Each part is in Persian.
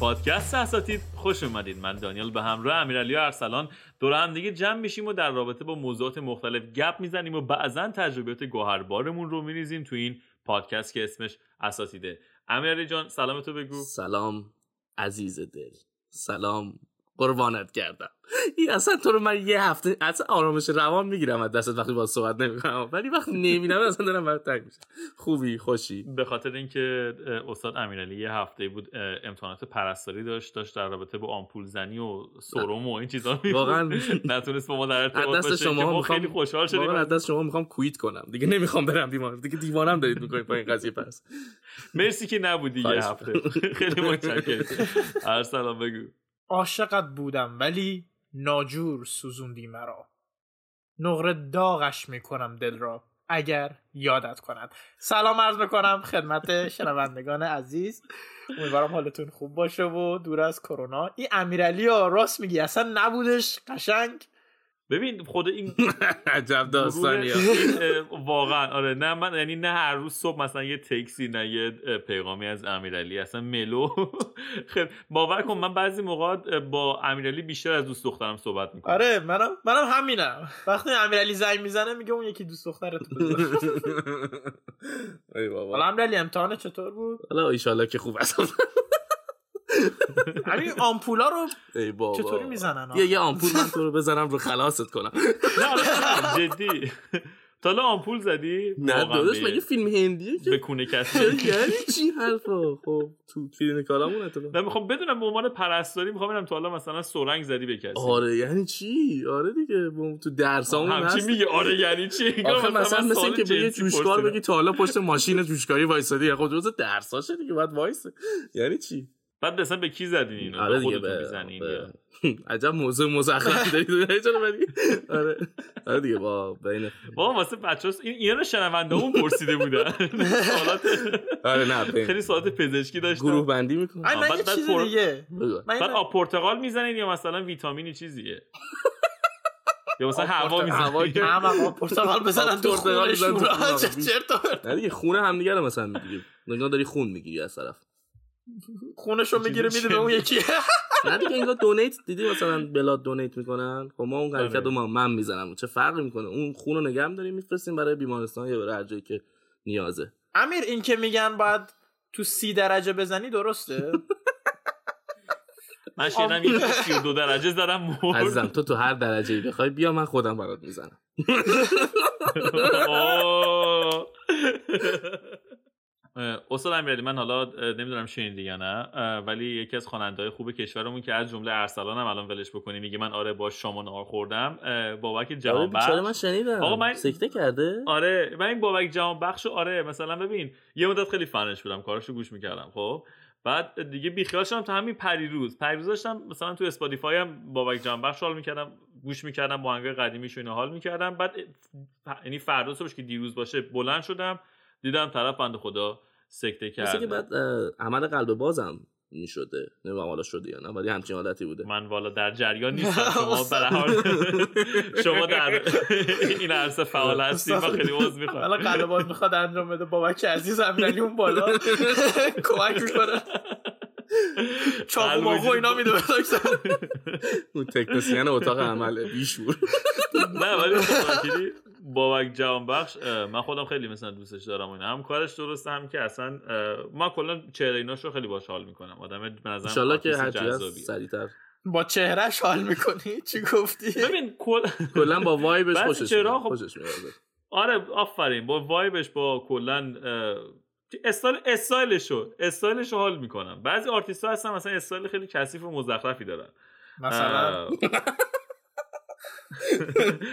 پادکست اساتید خوش اومدید. من دانیال به همراه امیرعلی و ارسلان دور هم دیگه جمع میشیم و در رابطه با موضوعات مختلف گپ می‌زنیم و بعضا تجربیات گوهربارمون رو میریزیم تو این پادکست که اسمش اساتیده. امیرعلی جان سلام تو بگو. سلام عزیز دل. سلام قربانت کردم این اصلا تو رو من یه هفته اصلا آرامش روان می‌گیرم از دستت وقتی با صحبت نمی‌کنم. ولی وقتی نمی‌بینم اصلا دارم برات تنگ میشه خوبی خوشی. به خاطر اینکه استاد امیرعلی یه هفته بود امتحانات پرستاری داشت داشت در رابطه با آمپول زنی و سرم و این چیزا واقعا. نتونست با ما در ارتباط باشه شما ما خیلی خوشحال شدیم. از دست شما می‌خوام کویت کنم. دیگه نمی‌خوام برم بیمار دیگه دیوانم دارید می‌کنید با این قضیه پس. مرسی که نبودی یه هفته. خیلی متشکرم. ارسلان بگو. عاشقت بودم ولی ناجور سوزوندی مرا. نقره داغش می‌کنم دل را اگر یادت کند. سلام عرض می‌کنم خدمت شنوندگان عزیز. امیدوارم حالتون خوب باشه و دور از کرونا. این امیرعلی ها راست میگی اصلا نبودش. قشنگ. ببین خود این عجب داستانی واقعا آره. نه من یعنی نه هر روز صبح مثلا یه تکسی نه یه پیغامی از امیرعلی. اصلا ملو. خیلی باور کن من بعضی موقعات با امیرعلی بیشتر از دوست دخترم صحبت می‌کنم. آره منم منم همینم. وقتی امیرعلی زنگ می‌زنه میگه اون یکی دوست دخترت ای بابا. حالا امیرعلی امتحان چطور بود؟ حالا ان که خوب است. همین آمپولا رو ای بابا. چطوری می‌زنن؟ یه یه آمپول من تو رو بزنم رو خلاصت کنم. نه جدی. تا آمپول زدی؟ نه داداش مگه فیلم هندیه که؟ به کونه کسی؟ یعنی چی حرفا؟ خب تو فیلم کارامون اتفاق. من می‌خوام بدونم به عنوان پرستاری می‌خوام ببینم تا حالا مثلا سرنگ زدی به کسی. آره یعنی چی؟ آره دیگه تو درسامون همچی میگه آره یعنی چی؟ آخه مثلا مثل اینکه بگی جوشکار بگی تا حالا پشت ماشین جوشکاری وایسادی خب جزء درساشه دیگه بعد وایسه. یعنی چی؟ بعد مثلا به کی زدین اینو؟ آره دیگه به عجب موضوع مزخرفی دارید. چرا ولی آره. آره دیگه با بین با واسه بچه‌ها این اینا رو شنوندهمون پرسیده بودن. سوالات آره نه خیلی سوالات پزشکی داشتن گروه بندی می‌کنن یه چیز دیگه. بعد آب پرتقال می‌زنین یا مثلا ویتامینی چیزیه؟ یا مثلا هوا می‌زنین؟ هم آب پرتقال بزنن تو خونه نه دیگه خونه هم دیگه مثلا می‌گیری نگاه داری خون می‌گیری از طرف. خونش رو می‌گیره میده به اون یکی. نه دیگه اینجا دونیت دیدی مثلا بلاد دونیت می‌کنن؟ خب ما اون حرکت رو من می‌زنم. چه فرقی می‌کنه؟ اون خون رو نگه داریم میفرستیم برای بیمارستان یا برای هر جایی که نیازه. امیر این که میگن باید تو سی درجه بزنی درسته؟ من شنیدم یه سی دو درجه زدم مرد. عزیزم تو تو هر درجه ای بخوای بیا من خودم برات می‌زنم. استاد امیرعلی من حالا نمی‌دونم شنیدی یا نه ولی یکی از خواننده‌های خوب کشورمون که از جمله ارسلان هم الان ولش بکنی میگه من آره با شام و نهار خوردم. بابک جهان بخش من شنیدم. آقا من سکته کرده؟ آره من این بابک جهان بخش آره مثلا ببین یه مدت خیلی فنش بودم کاراشو گوش می‌کردم خب. بعد دیگه بیخیال شدم تا همین پریروز. پریروز داشتم مثلا تو اسپاتیفای هم بابک جهان بخش حال می‌کردم گوش می‌کردم با آهنگای قدیمیش اینا حال می‌کردم. بعد یعنی فردا صبحش که دیروز باشه بلند شدم. دیدم طرف بنده خدا سکته کرده. که بعد عمل قلب بازم می‌شده. نمی‌دونم حالا شده یا نه ولی همچین حالتی بوده. من والا در جریان نیستم. شما حال شما در این عرصه فعال هستیم و خیلی عذر می‌خوام. حالا قلب باز می‌خواد انجام بده. بابک عزیز امیرعلی اون بالا. کمک می‌کنه. چاقو ماقو اینا میده به دکتر. اون تکنسین اتاق عمله بیشور نه ولی بابک جوان بخش من خودم خیلی مثلا دوستش دارم اینا. هم کارش درسته هم که اصلا ما کلا چهره ایناش رو خیلی باش حال می‌کنم. آدم به نظرم که هرچی سریعتر. با چهرهش حال می‌کنی؟ چی گفتی؟ ببین کلا با vibe ش خوشش میاد خوشش میاد. آره آفرین. با vibe ش با کلا style style شو style شو حال می‌کنم. بعضی آرتیست ها هستن مثلا استایل خیلی کثیف و مزخرفی دارن. مثلا؟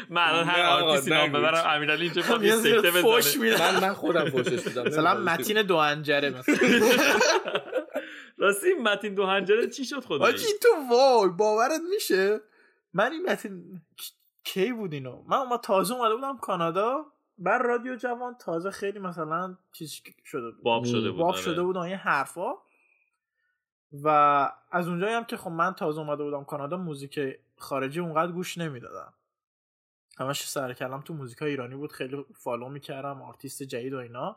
من الان هر آرتیستی نام ببرم امیرعلی اینجا با سکته بزنه. من من خودم فوشش میدم. مثلا متین دوهنجره مثلا. راستی متین دوهنجره چی شد خدا آجی تو وای باورت میشه؟ من این متین کی بود اینو؟ من ما تازه اومده بودم کانادا بر رادیو جوان تازه خیلی مثلا چیز شده بود. باب شده بود باب آره. شده بود یه حرفا. و از اونجایی هم که خب من تازه اومده بودم کانادا موزیک خارجی اونقدر گوش نمی‌دادم. همش سر کلم تو موزیک ایرانی بود خیلی follow می‌کردم آرتیست جدید و اینا.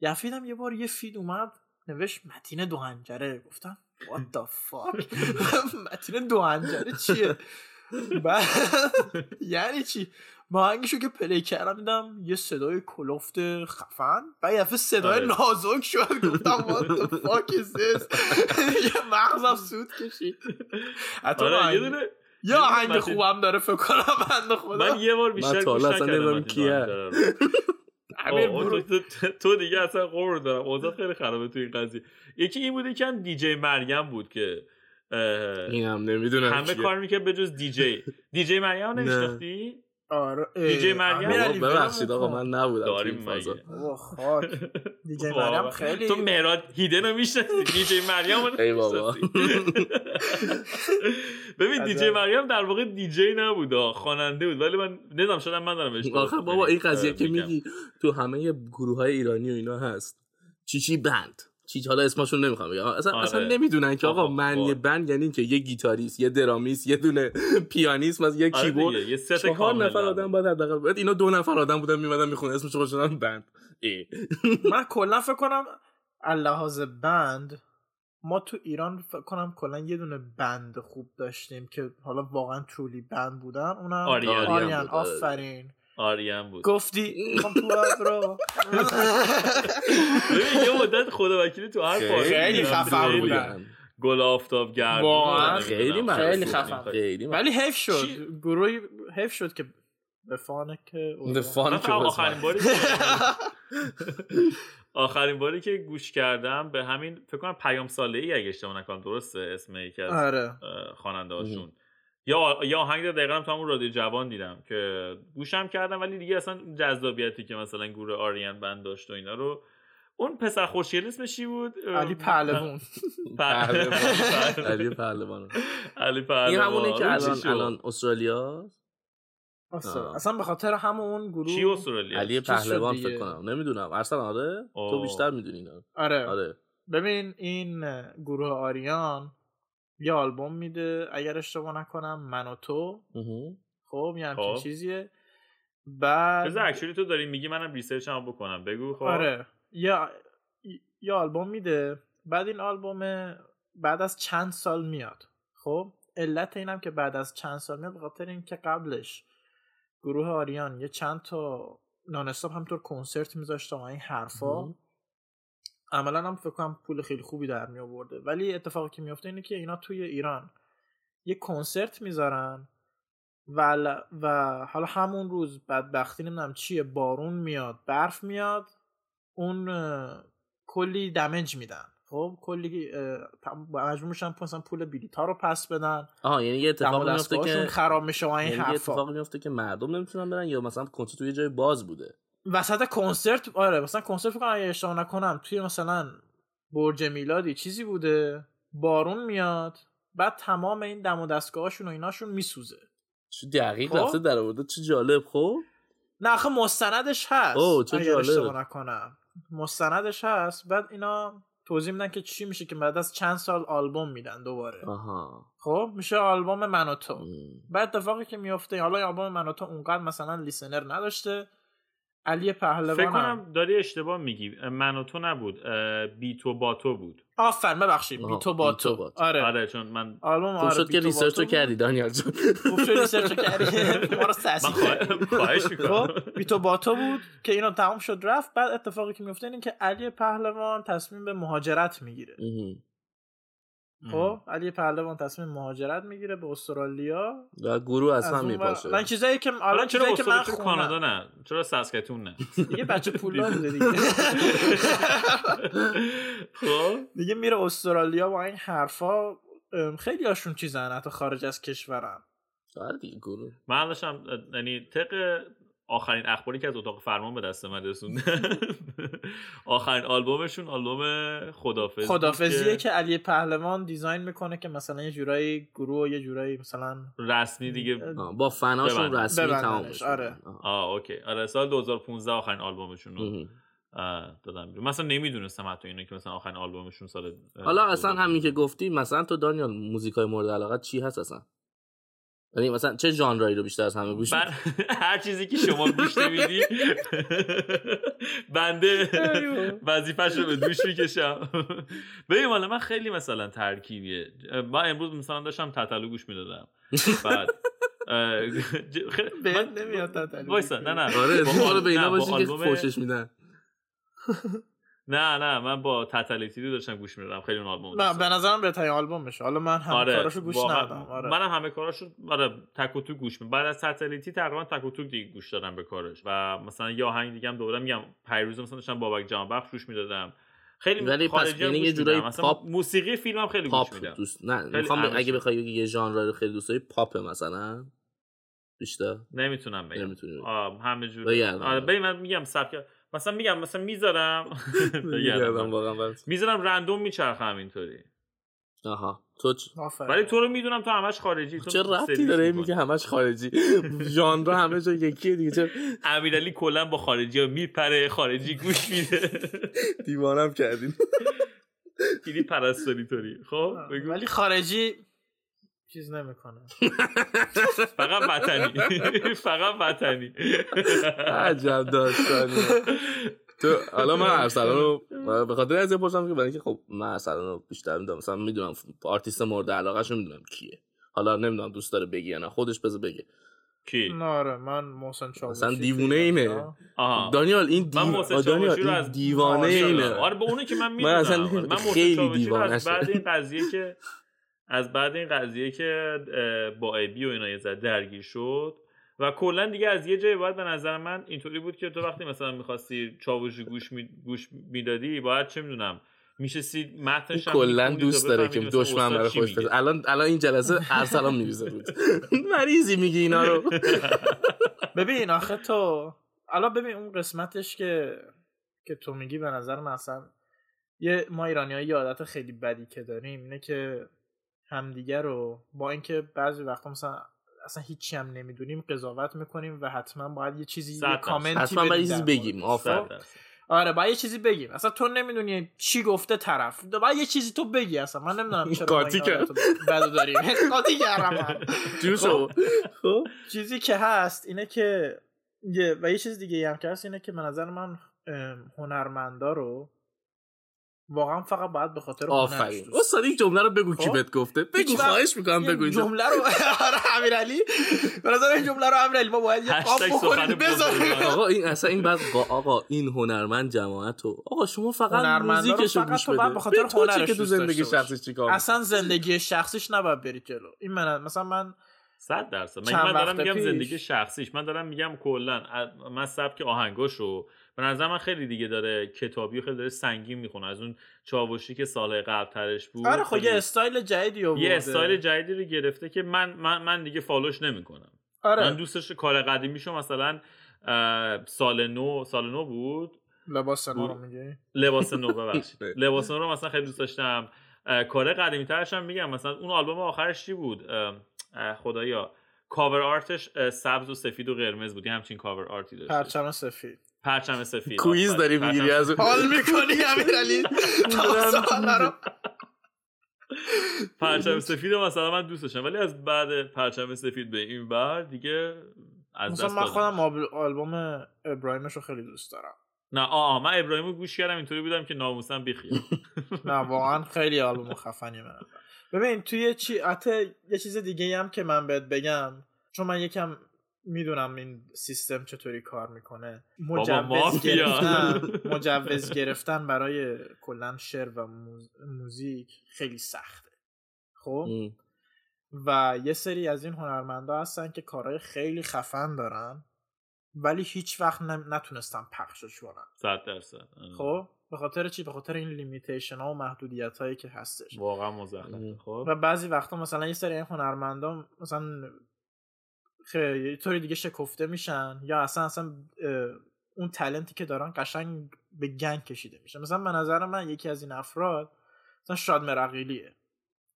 feed م یه بار یه feed اومد نوشت متین دوهنجره. گفتم what the fuck متین دو هنجره چیه یعنی چی؟ آهنگشو که پلی کردم دیدم یه صدای کلفت خفن. و یه صدای آره. نازک شد. گفتم what the fuck is this یه مغزم سوت کشید. حتی آره یه دونه یه آهنگ خوبم داره فکر کنم بنده خدا من یه بار بیشتر گوش نکردم کیه. تو, دیگه اصلا قور دارم اوضاع خیلی خرابه تو این قضیه. یکی این بوده که هم دیجی مریم بود که اه، اینم نمی‌دونم همه کار می‌کرد به جز دیجی. دیجی مریم. نمیشناختی؟ آره دیجی مریم؟ ببخشید آقا. من نبودم تو داریم این فضا خاک دیجی مریم. خیلی تو مراد هیدن رو می‌شناسی دیجی مریم رو ای بابا. ببین. دیجی مریم در واقع دیجی نبود خواننده بود ولی من نمی‌دونم شاید من دارم اشتباه آخه بابا این قضیه که. میگی تو همه گروه های ایرانی و اینا هست چی چی band چی حالا اسمشون نمی‌خوام بگم اصلا آره. اصلا نمی‌دونن که آقا من آه. یه band یعنی که یه گیتاریست یه درامیست یه دونه پیانیست مثلا یه آره کیبورد دیگه، یه ست چهار نفر در آدم باید حداقل باید اینا دو نفر آدم بودن میمدن می‌خونه اسمش رو شدن band. من کلا فکر کنم اللحاظ band ما تو ایران فکر کنم کلا یه دونه بند خوب داشتیم که حالا واقعا ترولی بند بودن اونم آریان. آریان آریان بود، آره. آفرین آریان بود. گفتی می‌خوام تو برو ببین یه مدت خدا وکیلی تو هر پارتی خیلی خفن بودن. گل آفتاب گرد خیلی خیلی. خفن. خیلی ولی حیف؟ شد. گروهی حیف شد که به فانه که آخرین. باری که آخرین باری که گوش کردم به همین فکر کنم پیام ساله ای اگه اشتباه نکنم درسته؟ اسم یکی از آره. خواننده هاشون یا یا آهنگ دقیقا تو همون رادیو جوان دیدم که گوشم کردم ولی دیگه اصلا جذابیتی که مثلا گروه آریان بند داشت و اینا رو اون پسر خوشگل اسمش چی بود؟ علی پهلوان. علی پهلوان. علی پهلوان. این همونه که الان؟ الان استرالیا اصلا اصلا به خاطر همون گروه چی استرالیا؟ علی پهلوان. فکر کنم. نمی‌دونم. ارسل آره؟ تو. بیشتر می‌دونی آره. آره. ببین این گروه آریان یه آلبوم میده. اگر اشتباه نکنم من و تو. خب یه همچین خب. چیزیه. بعد بذار actually تو داری میگی منم research هم بکنم. بگو خب. آره. یه یه آلبوم میده. بعد این آلبوم بعد از چند سال میاد. خب علت اینم که بعد از چند سال میاد به خاطر اینکه قبلش گروه آریان یه چند تا نانستاپ همطور کنسرت میذاشته و این حرفا. عملا هم فکر کنم پول خیلی خوبی در می آورده ولی اتفاقی که میفته اینه که اینا توی ایران یه کنسرت می‌ذارن و, ل- و حالا همون روز بدبختی نمی‌دونم چیه بارون میاد برف میاد اون کلی دمج میدن. خب کلی مجبور میشن مثلا پول بلیط ها رو پس بدن. آها یعنی یه اتفاق میفته که خراب میشه و این یعنی یه حرفا. اتفاق میفته که مردم نمی‌تونن برن یا مثلا کنسرت توی یه جای باز بوده. وسط کنسرت آره مثلا کنسرت فکر کنم اگه اشتباه نکنم توی مثلا برج میلادی چیزی بوده؟ بارون میاد بعد تمام این دم و دستگاهاشون و ایناشون میسوزه. چه دقیق خب. رفته در آورده چه جالب خب؟ نه آخه مستندش هست. اوه، چه جالب. اشتباه نکنم. مستندش هست بعد اینا توضیح میدن که چی میشه که بعد از چند سال آلبوم میدن دوباره. آها. خب میشه آلبوم من و تو. بعد اتفاقی که میفته حالا آلبوم من و تو اونقدر مثلا listener نداشته. علی پهلوان فکر کنم داری اشتباه میگی. من و تو نبود. اه، بی تو با تو بود. آفرین ببخشید. آها، بی تو با بی تو. آره. آره چون من آلبوم آره شد بی که تو با research تو رو. کردی دانیال جان. خوب شد research کردی. ما رو خواهش- می‌کنم. خب بی تو با تو بود که اینا تمام شد رفت. بعد اتفاقی که میفته اینه که علی پهلوان تصمیم به مهاجرت می‌گیره. خب علی پهلوان تصمیم مهاجرت می‌گیره به استرالیا. و گروه از از هم اون ور- میپاشه. من چیزایی که الان چرا چیزایی که من کانادا نه؟ چرا ساسکتون نه؟ دیگه بچه پول بوده دیگه. خب. دیگه میره استرالیا با این حرفا خیلی هاشون چیزن حتی خارج از کشورن آره دیگه گروه. من داشتم یعنی طبق آخرین اخباری که از اتاق فرمان به دست من رسوند آخرین آلبومشون آلبوم خدافظ خدافزیه که علی پهلوان دیزاین می‌کنه که مثلا یه جورایی گروه یه جورایی مثلا رسمی دیگه با فناشون. رسمی تمام بشه. آره. آه. اوکی آره سال 2015 آخرین آلبومشون رو دادم بیرون. مثلا نمی‌دونستم حتی اینو که مثلا آخرین آلبومشون سال حالا اصلا 2015. همین که گفتی مثلا تو دانیال موزیکای مورد علاقه چی هست اصلا یعنی مثلا چه ژانرایی رو بیشتر از همه گوش من هر چیزی که شما گوش نمیدی بنده وظیفش رو به دوش می‌کشم ببین والا من خیلی مثلا ترکیبیه من امروز مثلا داشتم تتلو گوش می‌دادم بعد من- نمیاد تتلو وایسا نه نه آره با به اینا با باشی که آلبوم- فوشش میدن نه نه من با تتلیتی داشتم گوش می‌دادم خیلی اون آلبوم دوست به نظرم بهترین آلبومشه حالا من همه آره کاراشو گوش ندادم. آره. منم همه کاراشو آره تک و توک گوش میدم. بعد از تتلیتی تقریبا تک و توک دیگه گوش دادم به کارش. و مثلا یه آهنگ دیگه هم دوباره میگم پیروز مثلا داشتم بابک جهانبخش گوش می‌دادم. خیلی ولی پس یعنی یه گوش جورایی پاپ- موسیقی فیلم هم خیلی گوش پاپ میدم. دوست نه می‌خوام اگه. بخوای یه ژانر رو خیلی دوست داری پاپ مثلا. بیشتر. نمی‌تونم بگم. همه جور بگردم. آره ببین من میگم سبک مثلا میگم مثلا می‌ذارم. واقعا. می‌ذارم رندوم میچرخم اینطوری آها. تو. ولی تو رو می‌دونم تو همش خارجی. تو چه ربطی سرویس داره. میگه همش خارجی؟ ژانر همه جا یکیه دیگه. چه امیرعلی کلا با خارجی ها میپره خارجی گوش میده. دیوانم کردین. خیلی پرستاری طوری خب بگو. ولی خارجی چیز نمی‌کنه. فقط وطنی. فقط وطنی. عجب داستانی تو حالا من ارسلان رو به خاطر از پرسم که برای اینکه خب من ارسلان رو بیشتر می‌دونم مثلا می‌دونم آرتیست مورد علاقهش رو می‌دونم کیه. حالا نمی‌دونم دوست داره بگی یا نه خودش بذار بگه. کی؟ نه آره من محسن چاوشی مثلا دیوونه اینه. آها. دانیال این من دیو... دانیال این از دیوانه. اینه. آره به اونو که من می‌دونم اصلا من محسن خیلی چاوشی رو دیوانه از بعد. این قضیه که از بعد این قضیه که با ابی و اینا یه ذره درگیر شد و کلا دیگه از یه جایی باید به نظر من اینطوری بود که تو وقتی مثلا می‌خواستی چاوشی گوش می... گوش می‌دادی باید چه می‌دونم میشستی متنش هم کلا دوست داره که مثلا دشمن برای. بزن الان الان این جلسه ارسلان میریزه بود. مریضی میگی اینا رو. ببین آخه تو الان ببین اون قسمتش که که تو میگی به نظر من اصلا یه ما ایرانی ها یه عادت خیلی بدی که داریم اینه که همدیگه رو با اینکه بعضی وقتا مثلا اصلا هیچی هم نمی‌دونیم قضاوت می‌کنیم و حتما باید یه چیزی یه. کامنتی حتما باید چیزی بگیم. درصد. آره باید یه چیزی بگیم. اصلا تو نمی‌دونی چی گفته طرف. باید یه چیزی تو بگی اصلا. من نمی‌دونم چرا قاطی این کرد. عادت رو بدو داریم. قاطی کردم جوشو خب؟ چیزی که هست اینه که یه و یه چیز دیگه هم که هست اینه که به نظر من هنرمندا رو واقعا فقط باید به خاطر هنرش آفرین. استاد این جمله رو بگو کی خب؟ بهت گفته. بگو خواهش می‌کنم بگو. اینجا جمله رو آره امیرعلی. به نظر این جمله رو امیرعلی ما باید یه قاب بکنیم بذاریم. آقا این اصلا این بعد قا- آقا این هنرمند جماعت رو آقا شما فقط موزیکشو فقط گوش بده. به خاطر هنرش که تو زندگی. شخصیش چیکار اصلا زندگی شخصیش نباید بری جلو. این من مثلا من صد درصد. من, من دارم میگم زندگی شخصیش. من دارم میگم کلا من سبک آهنگاشو به نظر من خیلی دیگه داره کتابی و خیلی داره سنگین می‌خونه. از اون چاوشی که سال قبل ترش بود آره خب یه استایل جدیدی آورده یه استایل جدیدی رو گرفته که من من, من دیگه follow ش نمی‌کنم. آره. من دوستش کار قدیمیشو مثلا سال نو سال نو بود. لباس نو رو. میگی؟ لباس نو ببخشید. لباس نو رو مثلا خیلی دوست داشتم. کار قدیمی ترش هم میگم. مثلا اون آلبوم آخرش چی بود؟ خدایا. cover art ش سبز و سفید و قرمز بود. یه همچین cover art ی داشت. پرچم سفید. پرچم سفید. quiz. داری می‌گیری از اون حال می‌کنی امیرعلی. رو. پرچم سفید مثلا من دوست داشتم ولی از بعد پرچم سفید به این بر دیگه از مثلا دست من. خودم آلبوم ابراهیمش رو خیلی دوست دارم. نه آه آه، من ابراهیم رو گوش کردم اینطوری بودم که ناموسم بیخیال. نه واقعا خیلی آلبوم خفنی من ببین توی چی حتی یه چیز دیگه هم که من بهت بگم چون من یکم می‌دونم این سیستم چطوری کار می‌کنه. مجوز. گرفتن. مجوز گرفتن برای کلا شعر و موز- موزیک خیلی سخته. خب؟ ام. و یه سری از این هنرمندا هستن که کارهای خیلی خفن دارن ولی هیچ وقت نتونستن پخشش کنن. صد درصد. خب؟ به خاطر چی؟ به خاطر این لیمیتیشن ها و محدودیت هایی که هستش. واقعا مزخرفه. خب؟ و بعضی وقتا مثلا یه سری این هنرمندا مثلا یه طوری دیگه شکفته میشن یا اصلا اصلا اون تلنتی که دارن قشنگ به گنگ کشیده میشه مثلا به نظر من یکی از این افراد مثلا شاد مرقیلیه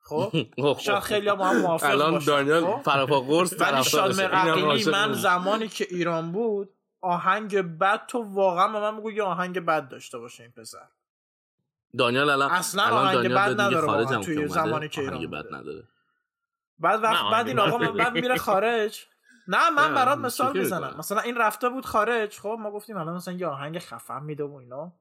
خب اوه، شاید اوه. خیلی هم موافق الان دانیال خب؟ فراپا قرص ولی. شاد مرقیلی من. زمانی که ایران بود آهنگ بد تو واقعا به من بگو یه آهنگ بد داشته باشه این پسر دانیال الان اصلا آهنگ بد نداره توی زمانی که ایران بد. نداره بعد وقت بعد این آقا. بعد میره خارج نه من برات مثال می‌کنه؟ مثلا این رفته بود خارج خب ما گفتیم الان مثلا یه آهنگ خفن میده و اینا.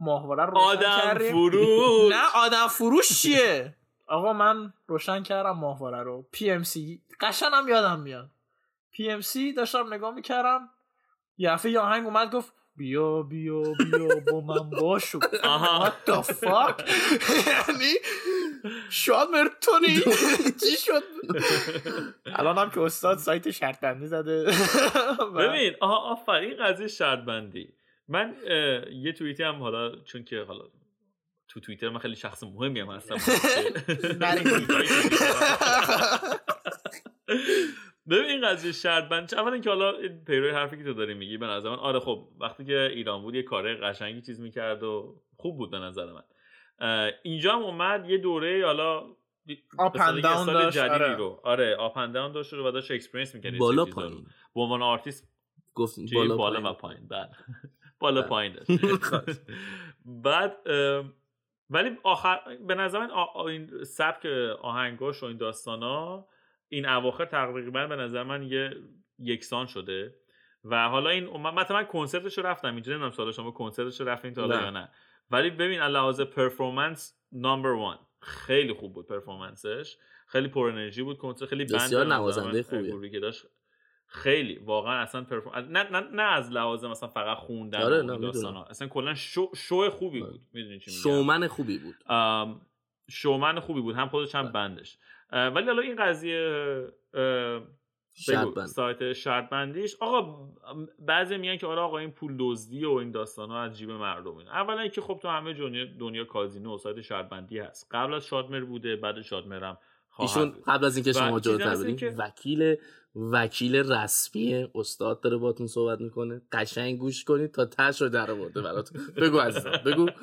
ماهواره رو آدم کردیم. فروش. نه آدم فروش چیه؟ آقا من روشن کردم ماهواره رو. پی ام سی قشنم یادم میاد. پی ام سی داشتم نگاه می‌کردم. یه دفعه یه آهنگ اومد گفت بیا بیا بیا با من باشو. آها. What the fuck یعنی شاد مرتونی. چی شد؟ الان هم که استاد سایت شرط بندی زده ببین آها آفرین قضیه شرط بندی من یه توییتی هم حالا چون که حالا تو توییتر من خیلی شخص مهمی هم هستم. ببین این قضیه شرط بند اولا که حالا این پیروی حرفی که تو داری میگی به نظر من آره خب وقتی که ایران بود یه کاره قشنگی چیز می‌کرد و خوب بود به نظر من. اینجا هم اومد یه دوره حالا Up مثلا and یه down سال داشت، جدیدی آره. رو آره آپ اند داون داشت رو و داشت اکسپریانس می‌کرد بالا پایین به عنوان آرتیست گفتیم چی؟ بالا, بالا, پایین. و پایین بله بالا بله. پایین داشت. بعد ولی آخر به نظر من آ- آ- این سبک آهنگاش و این داستانا این اواخر تقریبا به نظر من یه یکسان شده و حالا این مثلا من کنسرتش رو رفتم اینجا نمی‌دونم سال شما کنسرتش رو رفتین تا حالا نه. یا نه ولی ببین از لحاظ پرفورمنس نمبر وان خیلی خوب بود پرفورمنسش خیلی پر انرژی بود کنسرت خیلی بند بسیار نوازنده خوبیه. گروهی که داشت. خیلی واقعا اصلا پرفورم نه نه نه از لحاظ مثلا فقط خوندن آره،. داستانا اصلا کلا شو شو خوبی آره. بود. می‌دونی چی میگم؟ شومن خوبی بود. شومن خوبی بود. هم خودش هم بله. بندش. ولی حالا این قضیه شرط سایت شرط بندیش آقا بعضی میگن که آره آقا این پول دزدی و این داستان ها از جیب مردم این اولا اینکه خب تو همه دنیا دنیا کازینو و سایت شرط بندی هست. قبل از شادمر بوده بعد شادمر هم ایشون بود. قبل از اینکه شما جلوتر برین که- وکیل وکیل رسمی استاد داره باتون صحبت می‌کنه. قشنگ گوش کنید تا تش رو در آورده براتون. بگو عزیزم بگو.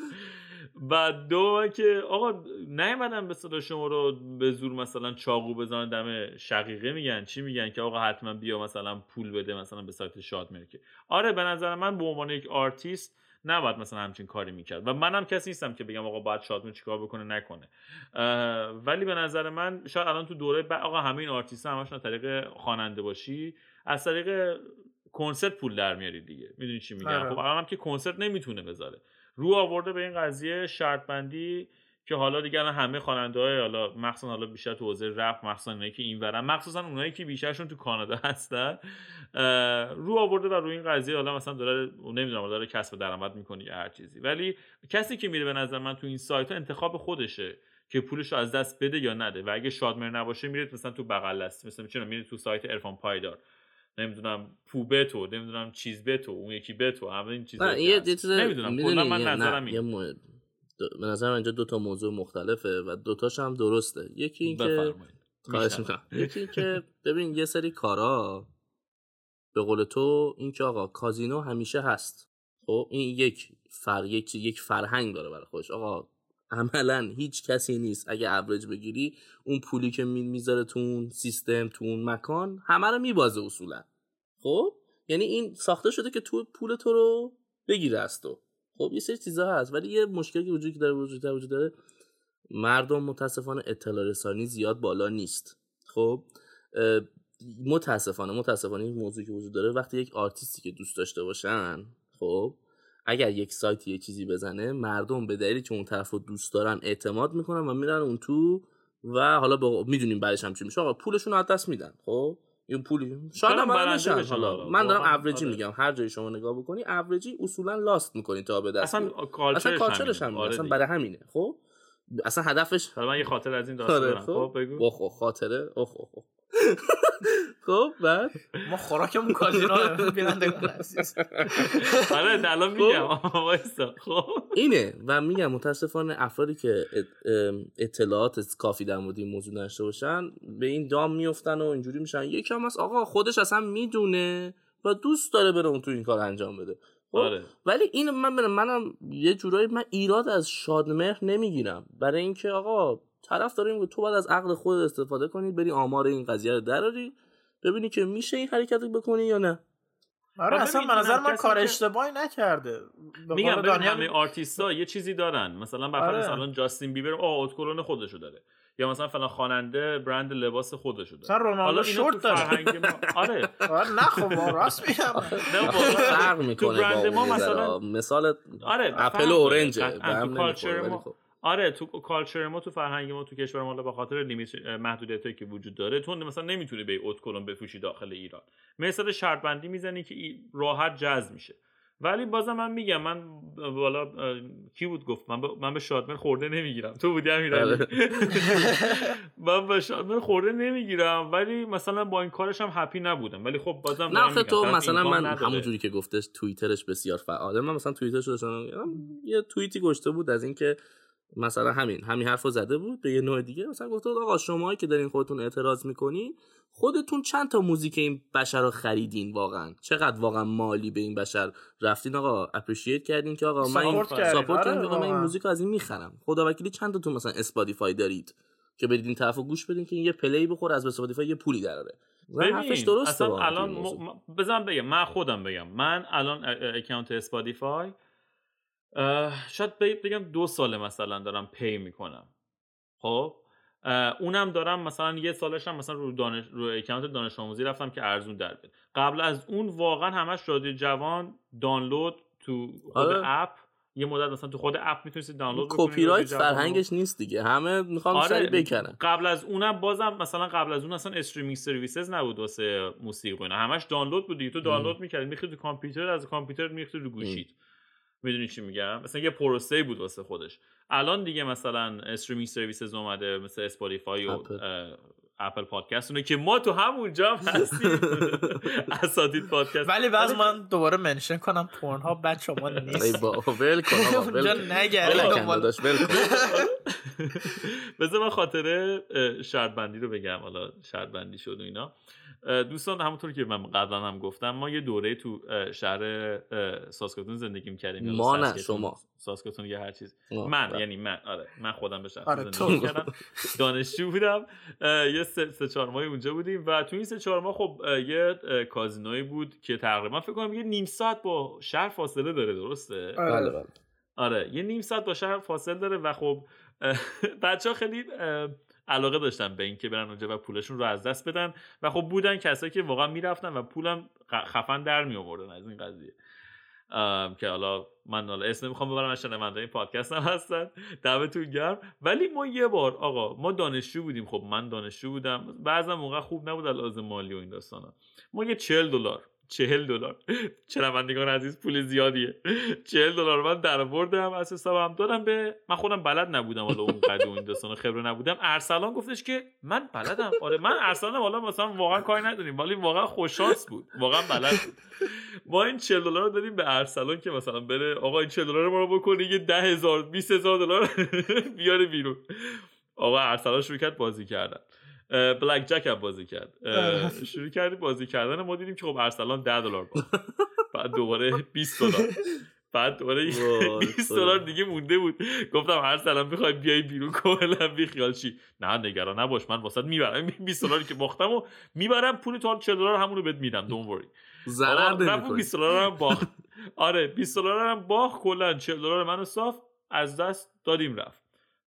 و دو که آقا نیومدن به صدا شما رو به زور مثلا چاقو بزنن دم شقیقه میگن. چی میگن؟ که آقا حتما بیا مثلا پول بده مثلا به سایت شاد که. آره به نظر من به عنوان یک آرتیست نباید مثلا همچین کاری می‌کرد. و منم کسی نیستم که بگم آقا باید شادمهر چیکار بکنه نکنه. ولی به نظر من شاید الان تو دوره بعد آقا همه این آرتیست همشون از طریق خواننده باشی از طریق کنسرت پول در میاری دیگه. می‌دونی چی میگم؟ آره. خب الان هم که کنسرت نمی‌تونه بذاره. رو آورده به این قضیه شرط بندی که حالا دیگه همه خواننده های حالا مخصوصا حالا بیشتر تو حوزه رپ مخصوصا اونایی که این ورن مخصوصا اونایی که بیشترشون تو کانادا هستن رو آورده و روی این قضیه حالا مثلا داره نمی‌دونم داره کسب درآمد می‌کنه یا هر چیزی. ولی کسی که میره به نظر من تو این سایت ها انتخاب خودشه که پولش رو از دست بده یا نده. و اگه شادمر نباشه میره مثلا تو بغل دست مثلا چرا؟ میره تو سایت ارفان پایدار. نمی‌دونم پوبتو نمی‌دونم چیز بتو اون یکی بتو همه این چیزا نمی‌دونم کلا من نظرم دو- به نظر من اینجا دو تا موضوع مختلفه و دوتاش هم درسته. یکی این که بفرمایید. خواهش. می‌کنم. یکی که ببین یه سری کارا به قول تو این که آقا کازینو همیشه هست. خب این یک فر یک یک فرهنگ داره برای خودش. آقا عملا هیچ کسی نیست. اگه ابرج بگیری اون پولی که می- می‌ذاره تو اون سیستم تو اون مکان همه رو میبازه اصولا. خب؟ یعنی این ساخته شده که تو پول تو رو بگیره از تو. خب یه سری چیزا هست ولی یه مشکلی که وجود داره وجود داره وجود داره مردم متاسفانه اطلاع رسانی زیاد بالا نیست. خب؟ متاسفانه متاسفانه این موضوعی که وجود داره وقتی یک آرتیستی که دوست داشته باشن خب اگر یک سایتی یه چیزی بزنه مردم به دلیلی که اون طرف رو دوست دارن اعتماد می‌کنن و میرن اون تو و حالا با... می‌دونیم بعدش هم چی میشه آقا پولشون رو از دست میدن خب این پولی شاید هم نشن حالا. من دارم اوریجی آره. میگم هر جایی شما نگاه بکنی اوریجی اصولا لاست می‌کنی تا به دست اصلا. کالچرش هم. آره اصلا دیگه. برای همینه خب اصلا هدفش حالا من یه خاطر از این داستان آره دارم خب خب بگو اوه خاطره اوه اوه، اوه. خب بعد؟ ما خوراکمون کازینو بینندگان عزیز. آره الان میگم. وایسا. خب. اینه و میگم متاسفانه افرادی که اطلاعات کافی در مورد این موضوع نداشته باشن به این دام میفتن و اینجوری میشن. یکم از آقا خودش اصلا می‌دونه و دوست داره بره اون تو این کار انجام بده. خب؟ آره. ولی این من منم یه جورایی من ایراد از شادمهر نمی‌گیرم. برای اینکه آقا طرف داره میگه تو باید از عقل خود استفاده کنی بری آمار این قضیه رو دراری ببینی که میشه این حرکت رو بکنی یا نه. آره من اصلا به نظر من کار که- اشتباهی نکرده. به میگم قول ببین دانیال- همه آرتیستا یه چیزی دارن. مثلا برای آره. مثلا جاستین بیبر آه ادکلن خودشو داره. یا مثلا فلان خواننده برند لباس خودشو داره. مثلا رونالدو شورت داره. ما آره. آره نه خب راست میگم. فرق می‌کنه تو برند ما. مثلا مثال آره اپل و نمی‌خوره، culture ما خب. آره تو culture ما تو فرهنگ ما تو کشور ما به خاطر limit محدودیتایی که وجود داره تو مثلا نمی‌تونی به ادکلن بفروشی داخل ایران. مثلا شرط بندی می‌زنی که راحت جذب میشه. ولی بازم من میگم من بالا کی بود گفت؟ من من به شادمن خورده نمی‌گیرم. تو بودی امیرعلی آره. من به شادمن خورده نمی‌گیرم ولی مثلا با این کارش هم هپی نبودم. ولی خب بازم نه تو مثلا من. همونجوری که گفتش توییترش بسیار فعاله. من مثلا توییترش رو داشتم یه توییتی گشته بود از اینکه مثلا همین همین حرفو زده بود به یه نوع دیگه مثلا گفته بود آقا شماهایی که دارین خودتون اعتراض می‌کنین خودتون چند تا موزیک این بشر رو خریدین واقعا چقدر واقعا مالی به این بشر رفتین آقا appreciate کردین که آقا من این support کردین. آقا من این. موزیک رو از این می‌خرم خدا وکیلی چند تاتون مثلا Spotify دارید که برید این طرفو گوش بدین که این یه play بخور از Spotify یه پولی دراره حرفش درسته اصلا تو الان. م... بذار بگم من خودم بگم من الان اکانت Spotify شاید بگم دو ساله مثلا دارم pay می‌کنم. خب؟ اونم دارم مثلا یه سالش هم مثلا رو دانش رو اکانت دانش آموزی رفتم که ارزون در بیاد. قبل از اون واقعا همش رادیو جوان دانلود تو خود آره. app. یه مدت مثلا تو خود app می‌تونستید دانلود کپی رایت. فرهنگش نیست دیگه. همه می‌خوان آره سری بکنن. قبل از اونم بازم مثلا قبل از اون اصلا streaming services نبود واسه موسیقی و اینا. همش دانلود بود دیگه. تو دانلود می‌کردی می‌خواد تو کامپیوتر از کامپیوتر می‌خواد رو گوشیت می‌دونی چی میگم؟ مثلا یه پروسه بود واسه خودش. الان دیگه مثلا استریمینگ سرویسز اومده مثل اسپاتیفای و اپل. پادکست. اونه که ما تو همونجا هم هستیم. اساتید پادکست. ولی بعض من دوباره منشن کنم پورن ها بعد شما ای نیست با ول کن. اونجا بذار من خاطره شرط بندی رو بگم حالا شرط بندی شد و اینا. دوستان همونطور که من قبلا هم گفتم ما یه دوره تو شهر ساسکاتون زندگی می‌کردیم ما نه، شما. ساسکاتون یا هر چیز من بله. یعنی من آره من خودم به شخص آره، زندگی تو. می‌کردم دانشجو بودم یه سه, سه چهار ماهی اونجا بودیم و تو این سه چهار ماه خب یه اه، کازینویی بود که تقریبا فکر کنم یه نیم ساعت با شهر فاصله داره درسته آره. بله بله آره یه نیم ساعت با شهر فاصله داره و خب بچه ها خیلی علاقه داشتن به اینکه برن اونجا و پولشون رو از دست بدن. و خب بودن کسایی که واقعا می‌رفتن و پولم خفن در می آوردن از این قضیه. که حالا من حالا اسم نمی‌خوام ببرم از شنونده این پادکست هم هستن. دمتون گرم. ولی ما یه بار آقا ما دانشجو بودیم. خب من دانشجو بودم. بعضا موقع خوب نبود از لازم مالی و این داستانا. ما یه چهل دلار چهل دلار. شنوندگان عزیز پول زیادیه. چهل دلار من در بردم از حسابم دادم به من خودم بلد نبودم حالا اون قد و این داستان خبره نبودم. ارسلان گفتش که من بلدم. آره من ارسلانم. حالا مثلا واقعا کاری نداریم ولی واقعا خوششانس بود. واقعا بلد بود. ما این 40 دلار رو دادیم به ارسلان که مثلا بره آقا این 40 دلار ما رو بکنه یه 10000 20000 دلار بیاره بیرون. آقا ارسلان شروع کرد بازی کردن. بلک جک هم بازی کرد. اه، شروع کردی بازی کردن ما دیدیم که خب ارسلان 10 دلار باخت بعد دوباره 20 دلار. بعد دوباره وای 20 خدا. دلار دیگه مونده بود. گفتم هر سلام می‌خوای بیای بیرون کاملا بی خیال. چی؟ نه نگران نباش من واسط می‌برم. 20 دلاری که باختم و می‌برم پول تو 40 دلار همونو بهت میدم. دون وری ضرر رفت نمی‌کنی. 20 دلار هم باخت. آره 20 دلار هم باخت کلا 40 دلار منو صاف از دست دادیم رفت.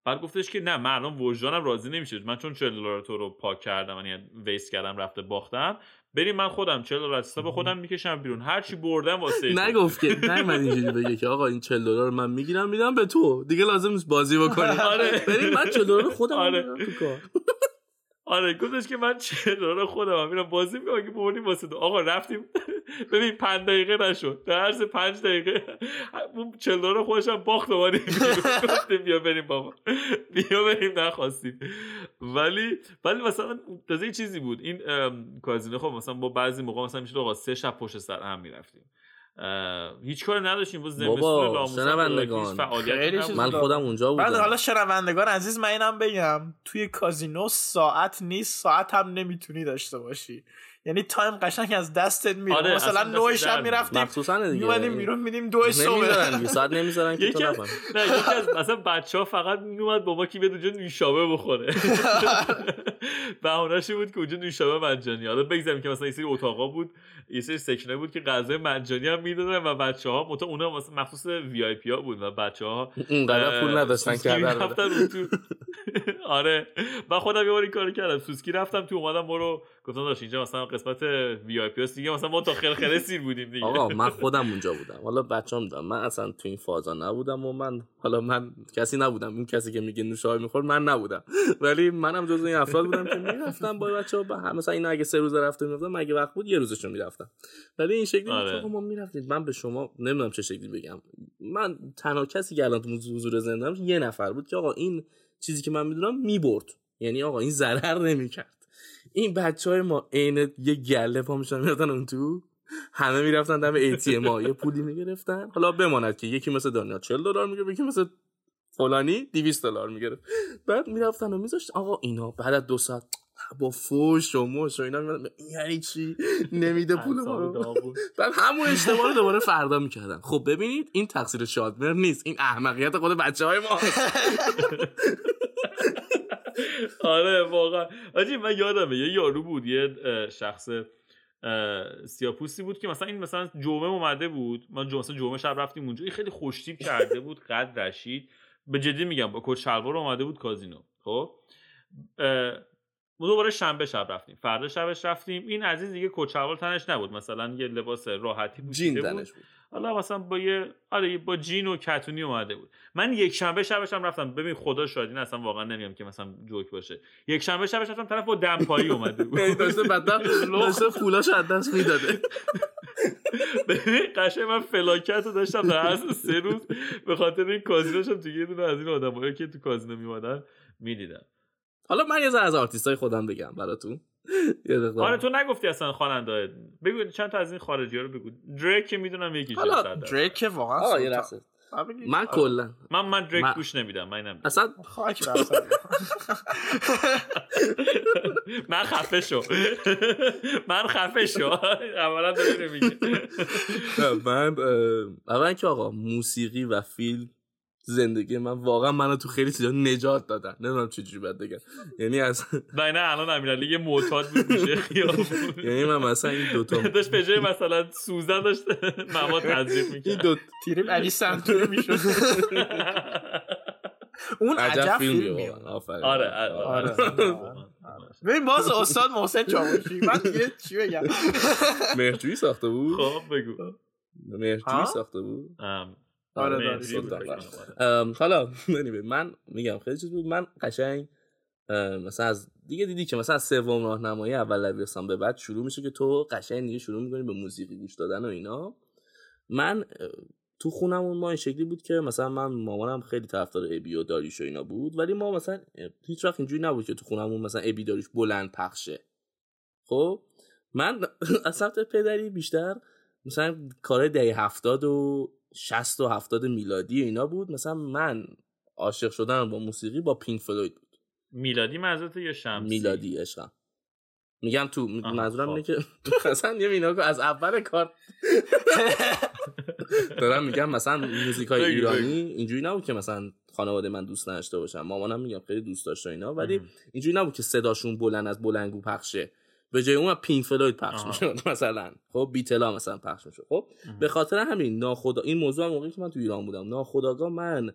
بعد گفتش که نه من الان وجدانم راضی نمیشه. من چون 40 دلار تو رو پاک کردم یعنی ویست کردم رفته باختم. بریم من خودم 40 دلار حساب خودم می‌کشم بیرون. هر چی بردم واسه. نگفت که نه من اینجوری بگه که آقا این 40 دلار من می‌گیرم میدم به تو. دیگه لازم نیست بازی بکنی. آره. بریم من 40 دلار خودم آره. تو کار. آره گفتش که من 40 دلار خودم میرم بازی می‌کنم که بردیم واسه تو. آقا رفتیم ببین 5 دقیقه نشد. در عرض 5 دقیقه اون 40 دلار خودش هم باخت اومدیم بیرون. گفتیم بیا بریم بابا. بیا بریم نخواستیم. ولی ولی مثلا تازه یه چیزی بود. این کازینو خب مثلا با بعضی موقع مثلا میشه آقا سه شب پشت سر هم می‌رفتیم. هیچ کاری نداشتیم. بود بابا، شنوندگان. من خودم اونجا بعد بودم. حالا شنوندگان عزیز من اینم بگم توی کازینو ساعت نیست ساعت هم نمی‌تونی داشته باشی. یعنی تایم قشنگ از دستت میره. آره، مثلا در شب. می‌رفتیم مخصوصا دیگه میومدیم بیرون میدیم دو نمی‌ذارن صبح دیگه ساعت نمی‌ذارن که تو یکی از نفهم نه یکی از مثلا بچه ها فقط میومد بابا کی بیاد اونجا نوشابه بخوره. بهونهش بود که اونجا نوشابه مجانی حالا بگذاریم که مثلا یه سری اتاقا بود یه سری سکنه بود که غذای مجانی هم می‌دادن و بچه ها متا اونا مثلا مخصوص وی آی پی ها بود و بچه ها اونقدر پول نداشتن که. رفتن تو. آره. من خودم یه بار این کارو کردم. سوسکی رفتم تو اومدم برو. گفتم داشت اینجا مثلا قسمت وی آی پی دیگه مثلا ما تا خیلی سیر بودیم دیگه. آقا من خودم اونجا بودم. حالا بچه می‌دونم من اصلا تو این فازا نبودم و من حالا من کسی نبودم. این کسی که میگه نوشابه میخور من نبودم. ولی منم جز این افراد بودم که می‌رفتم با بچه ها مثلا اینا اگه سه روز رفته می‌رفتم مگه وقت بود یه روزشون می‌رفتم. ولی این شکلی آره. ما می‌رفتیم. من به شما نمی‌دونم چه شکلی بگم. من تنها کسی که الان تو حضور زندم یه نفر بود که آقا این چیزی که من می‌دونم می‌برد. یعنی آقا این ضرر نمی‌کرد. این بچه های ما عین یه گله پا میشن می‌رفتن اون تو. همه می‌رفتن دم ATM ها. یه پولی می‌گرفتن. حالا بماند که یکی مثل دانیال 40 دلار می‌گرفت یکی مثل فلانی 200 دلار می‌گرفت. بعد می‌رفتن و میذاشت. آقا اینا بعد از دو ساعت با فوش و مش و اینا یعنی چی؟ نمیده پول ما. بعد همون اشتباه رو دوباره فردا می‌کردن. خب ببینید این تقصیر شادمر نیست. این احمقیت خود بچه های ما. آره واقعا. آجی من یادمه یه یارو بود یه شخص اه، سیاپوستی بود که مثلا این مثلا جمعه اومده بود. ما جمعه مثلا جمعه شب رفتیم اونجا. این خیلی خوشتیپ کرده بود قد رشید. به جدی میگم با کت شلوار اومده بود کازینو. خب؟ دوباره شنبه شب رفتیم. فردا شبش رفتیم. این عزیز دیگه شلوار تنش نبود. مثلا یه لباس راحتی جین پوشیده بود بود. حالا مثلا با یه آره با جین و کتونی اومده بود. من یک شنبه شبش هم رفتم. ببین خدا شاید این اصلا واقعا نمیگم که مثلا جوک باشه. یک شنبه شبش رفتم طرف با دمپایی اومده بود. داشته بدتر داشته پولاش از دست می‌داده. ببین قشنگ من فلاکت رو داشتم در عرض سه روز. به خاطر این کازینوشم تو یه دونه از این آدمایی که تو کازینو میومدن می‌دیدم. حالا من یه ذره از آرتیست خودم بگم براتون. آره تو نگفتی اصلا خواننده. بگو چند تا از این خارجی ها رو بگو. دریک که می‌دونم یکی حالا دریک که واقعا آره. من. کلا. من من دریک گوش نمیدم من نمیدم اصلا خاک. من خفه شو. من خفه شو. اولا داری نمیگه من اه، اول که آقا موسیقی و فیلم زندگی من. واقعا منو تو خیلی چیزا نجات دادن. نمی‌دونم چجوری باید بگم. یعنی از نه نه الان امیرعلی یه معتاد بود خیابون. یعنی من مثلا این دوتا داشت به جای مثلا سوزن داشت مواد تزریق این می‌کرد. دو تیریم علی سنتوری می‌شد. اون عجب واقعا. آفرین. آره آره آره. آره. ببین باز استاد محسن چاوشی. من دیگه چی بگم؟ مهرجویی ساخته بود؟ خب بگو. مهرجویی؟ ساخته بود؟ آره، آره. حالا من میگم خیلی چیز بود. من قشنگ مثلا از دیگه دیدی که مثلا سوم راهنمایی اول دبیرستان به بعد شروع میشه که تو قشنگ دیگه شروع می‌کنی به موسیقی گوش دادن و اینا. من تو خونمون ما این شکلی بود که مثلا من مامانم خیلی طرفدار ابی و داریش و اینا بود ولی ما مثلا هیچ وقت اینجوری نبود که تو خونمون مثلا ابی داریش بلند پخشه. خب من از سمت پدری بیشتر مثلا کار دهه هفتاد و شست و هفتاد میلادی و اینا بود مثلا من عاشق شدن با موسیقی با پینک فلوید بود. میلادی منظورت یا شمسی؟ میلادی عشقم. میگم تو منظورم خب. اینه که مثلا یه اینا که از اول کار دارم میگم مثلا موزیک های ایرانی اینجوری نبود که مثلا خانواده من دوست نداشته باشم مامانم میگم خیلی دوست داشته اینا ولی. اینجوری نبود که صداشون بلند از بلنگو پخشه. به جای اون پینک فلوید پخش. می‌شد مثلا. خب بیتلا مثلا پخش می‌شد خب. به خاطر همین ناخدا این موضوع هم موقعی که من تو ایران بودم. ناخداگاه من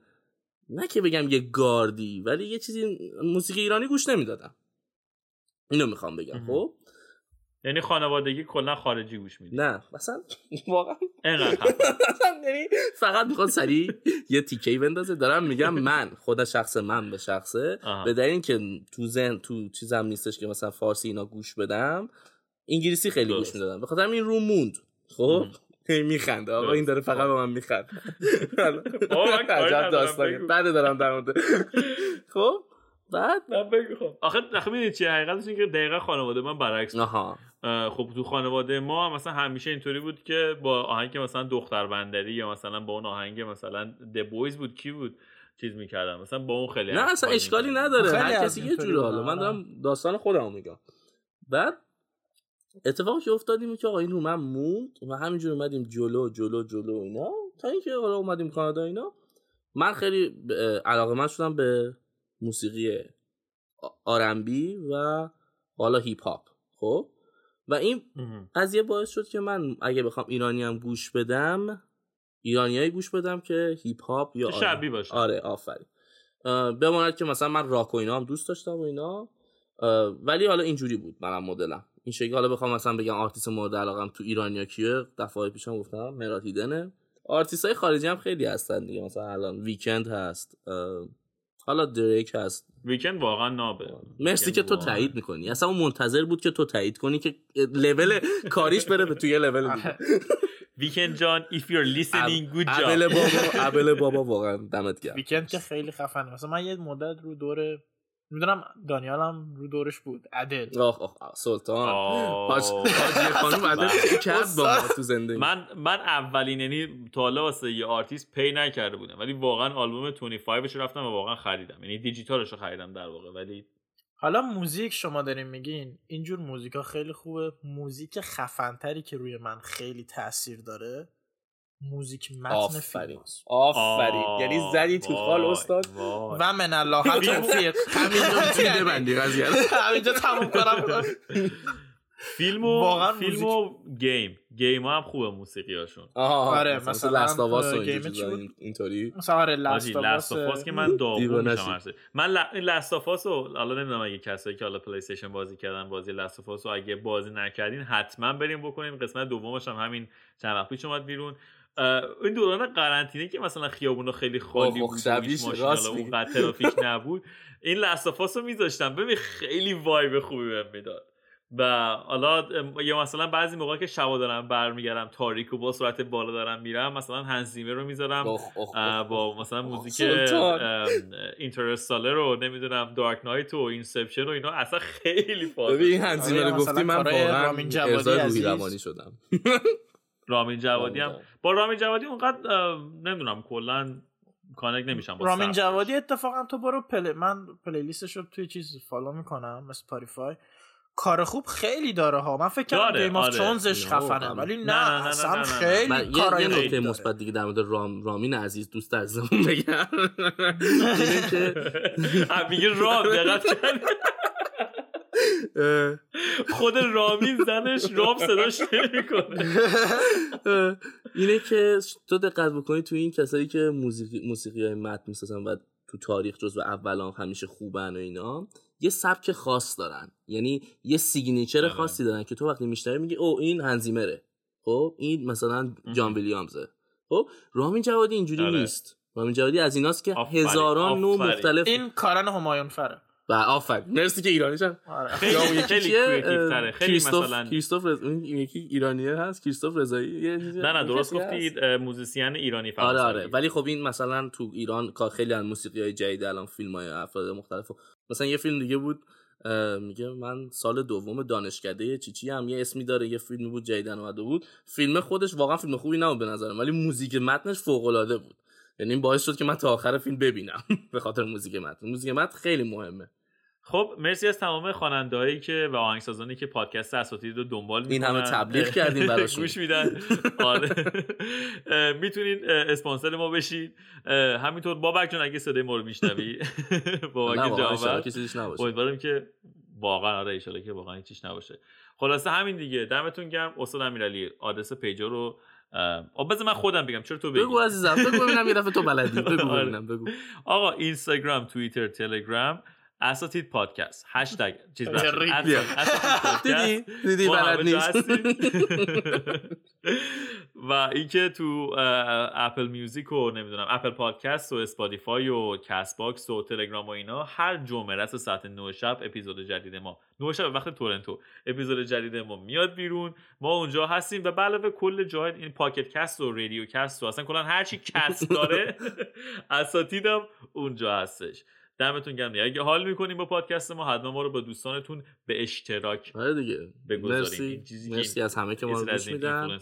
نه که بگم یه گاردی ولی یه چیزی موسیقی ایرانی گوش نمی‌دادم. اینو می‌خوام بگم. خب؟ یعنی خانوادگی کلا خارجی گوش میده نه مثلا واقعا. اینقدر یعنی فقط می‌خواد سریع یه تیکه بندازه. دارم میگم من خود شخص من به شخصه. به دلیل اینکه تو زن تو چیزم نیستش که مثلا فارسی اینا گوش بدم انگلیسی خیلی گوش. می‌دادم. به خاطر همین رو موند. خب؟ میخنده. آقا این داره فقط به من میخند عجب بگو. بعد دارم در مورد. خب؟ بعد نه بگو خب. آخه آخه می‌دونی چیه حقیقتش اینه که دقیقا خانواده من برعکس. آها. خب تو خانواده ما مثلا همیشه اینطوری بود که با آهنگ مثلا دختر بندری یا مثلا با اون آهنگ مثلا د بویز بود کی بود؟ چیز می‌کردن. مثلا با اون خیلی نه اصلا اشکالی. نداره. هر کسی یه جوره بودن، حالا. من. دارم داستان خودمو میگم. بعد اتفاقی که افتاد اینه که آقا این رو من موند. و همینجور اومدیم جلو جلو جلو اینا. تا اینکه حالا اومدیم کانادا اینا. من خیلی علاقه من شدم به موسیقی آرنبی و حالا هیپ هاپ خب؟ و این قضیه باعث شد که من اگه بخوام ایرانی هم گوش بدم ایرانیایی گوش بدم که هیپ هاپ یا شبی باشه. آره آفرین. بماند که مثلا من راک و اینا هم دوست داشتم و اینا. ولی حالا اینجوری بود منم مدلم. این شکلی حالا بخوام مثلا بگم آرتیست مورد علاقم تو ایرانیا کیه دفعه پیشم گفتم مراد هیدنه. آرتیست های خارجی هم خیلی هستن دیگه مثلا الان Weeknd هست. حالا دریک هست. Weeknd واقعا نابه. مرسی که تو تایید می‌کنی. اصلا اون منتظر بود که تو تایید کنی که لول کاریش بره به توی لول دیگه. Weeknd جان if you're listening good job. Abel بابا Abel بابا واقعا دمت گرم. Weeknd که خیلی خفنه. مثلا من یه مدت رو دور می‌دونم دانیال هم رو دورش بود. عدل. آخ آخ سلطان. حاج خانم عدل کرد با ما تو زندگی؟ من من اولین یعنی تا حالا واسه یه آرتیست pay نکرده بودم. ولی واقعا آلبوم 25 رو رفتم و واقعا خریدم. یعنی دیجیتالش رو خریدم در واقع ولی حالا موزیک شما دارین میگین اینجور موزیکا خیلی خوبه. موزیک خفنتری که روی من خیلی تاثیر داره موزیک متن فیلم آفرین. یعنی زدی تو خال استاد؟ و من الله توفیق. همینجا توی بندی قضیه همینجا تموم کنم. فیلم و واقعا فیلم و game. game هم خوبه موسیقی هاشون آره مثلا Last of اینطوری؟ مثلا آره Last of که من داغون میشم من Last of رو حالا نمی‌دونم اگه کسایی که حالا PlayStation بازی کردن بازی Last of رو اگه بازی نکردین حتما برین بکنین. قسمت دومش هم همین چند وقت پیش اومد بیرون. این دوران قرنطینه که مثلا خیابونا خیلی خالی بود اون قد ترافیک نبود. این Last of Us رو میذاشتم. ببین خیلی vibe خوبی بهم می‌داد. و حالا یا مثلا بعضی موقع که شبا دارم برمیگردم تاریک و با سرعت بالا دارم میرم مثلا Hans Zimmer رو می‌ذارم با مثلا موزیک اینترستالر رو نمی‌دونم دارک نایت و اینسپشن و اینا. اصلا خیلی فاز ببین هنزیمه رو گفتی من واقعا ارزای روحی روانی شدم. رامین جوادی هم با رامین جوادی اونقدر نمی‌دونم کلا کانک نمیشم با رامین جوادی اتفاقا تو برو پلی من پلیلیستش رو توی چیز فالو می‌کنم مثل پاریفای کار خوب خیلی داره ها. من فکر کردم گیم آف ترونزش خفنه ولی نه, نه, نه, اصلا خیلی کارای یه نکته مثبت دیگه در مورد رام رامین عزیز دوست عزیزمون بگم. میگه رام دقت خود رامین زنش رام صداش نمی‌کنه. اینه که تو دقت بکنی تو این کسایی که موسیقی موسیقی های متن می‌سازن و تو تاریخ جزو اولان همیشه خوبن و اینا یه سبک خاص دارن. یعنی یه سیگنیچر خاصی دارن که تو وقتی میشنوی میگی او این هنزیمره. خب این مثلا جان ویلیامزه. خب رامین جوادی اینجوری آره. نیست. رامین جوادی از ایناست که هزاران نوع مختلف این کارن همایون فره و آفر مرسی که ایرانی شد خیلی خیلی خیلی مثلا کریستوف رز... یکی ایرانیه هست؟ کریستوف رضایی؟ نه نه درست گفتید موزیسین ایرانی فقط آره آره. ولی خب این مثلا تو ایران خیلی از موسیقی های جدید الان فیلم های افراد مختلف مثلا یه فیلم دیگه بود میگه من سال دوم دانشکده چیچی هم یه اسمی داره یه فیلم بود جدیدن اومده بود. فیلم خودش واقعا فیلم خوبی نبود به نظرم ولی موزیک متنش فوق العاده بود. یعنی این باعث شد که من تا آخر فیلم ببینم به خاطر موزیک متن. موزیک متن خیلی مهمه. خب مرسی از تمام خواننده‌هایی که و آهنگسازانی که پادکست اساتید رو دنبال می‌کنن این همه تبلیغ کردیم براشون. گوش میدن. آره. می‌تونین اسپانسر ما بشید همینطور بابک جون اگه صدای ما رو میشنوی. بابک جواب امیدوارم که واقعا آره ان که واقعا چیش نباشه. خلاصه همین دیگه. دمتون گرم. استاد امیرعلی آدرس پیجا رو آ بذار من خودم بگم. چرا تو بگی؟ بگو عزیزم. بگو ببینم یه دفعه تو بلدی. بگو آره. ببینم. بگو. آقا اینستاگرام توییتر تلگرام. اساتید پادکست. هشتگ. چیز دیدی؟ دیدی بلد نیست. و اینکه تو Apple Music و نمی‌دونم Apple Podcast و Spotify و Castbox و تلگرام و اینا هر جمعه رأس ساعت 9 شب اپیزود جدید ما. 9 شب وقت تورنتو. اپیزود جدید ما میاد بیرون. ما اونجا هستیم و علاوه کل جای این Pocket Cast و Radio Cast و اصلا کلا هر چی cast داره اساتیدم اونجا هستش. دمتون گرم اگه حال می‌کنیم با پادکست ما حتما ما رو با دوستانتون به اشتراک آره دیگه. بگذاریم مرسی, مرسی از همه که ما رو گوش میدن.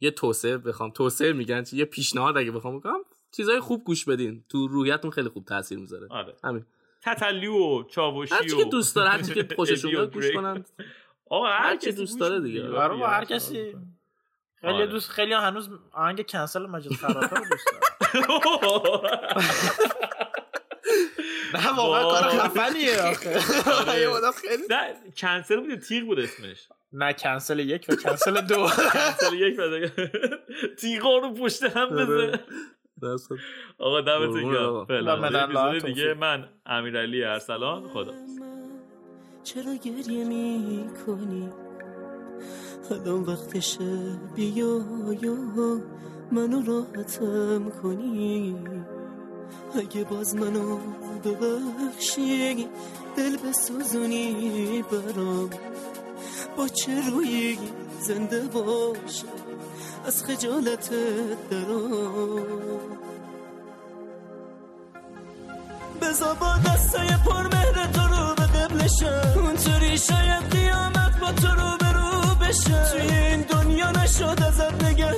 یه توسعه بخوام. توسعه میگن یه پیشنهاد اگه بخوام بکنم چیزای خوب گوش بدین. تو روحیتتون خیلی خوب تاثیر می‌ذاره. آره. همین. تتلی و چاوشی هرچی که دوست داره هرچی که خوششون میاد گوش کنن. آقا هر چی دوست داره دیگه. آره هر کسی. خیلی دوست خیلی هنوز آهنگ کنسل مجید خرابه دوست داره نه واقعا کار. خفنیه آخه. آره. نه کنسل بود تیغ بود اسمش. نه کنسل یک و کنسل دو. کنسل یک بعد تیغا رو پشت هم بزن. آره. دست آقا دمتون گرم. فعلا. و دیگه. من امیرعلی ارسلان خدا چرا گریه می کنی الان وقتشه بیا یا منو راحتم کنی. اگه باز منو ببخشی دل بسوزونی برام. با چه روی زنده باشه از خجالتت درام. بزا با دستای پر مهر تو رو به قبلشم. اونطوری شاید قیامت با تو رو به رو بشه توی این دنیا نشد ازت نگهداری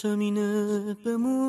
خواهشم اینه بمون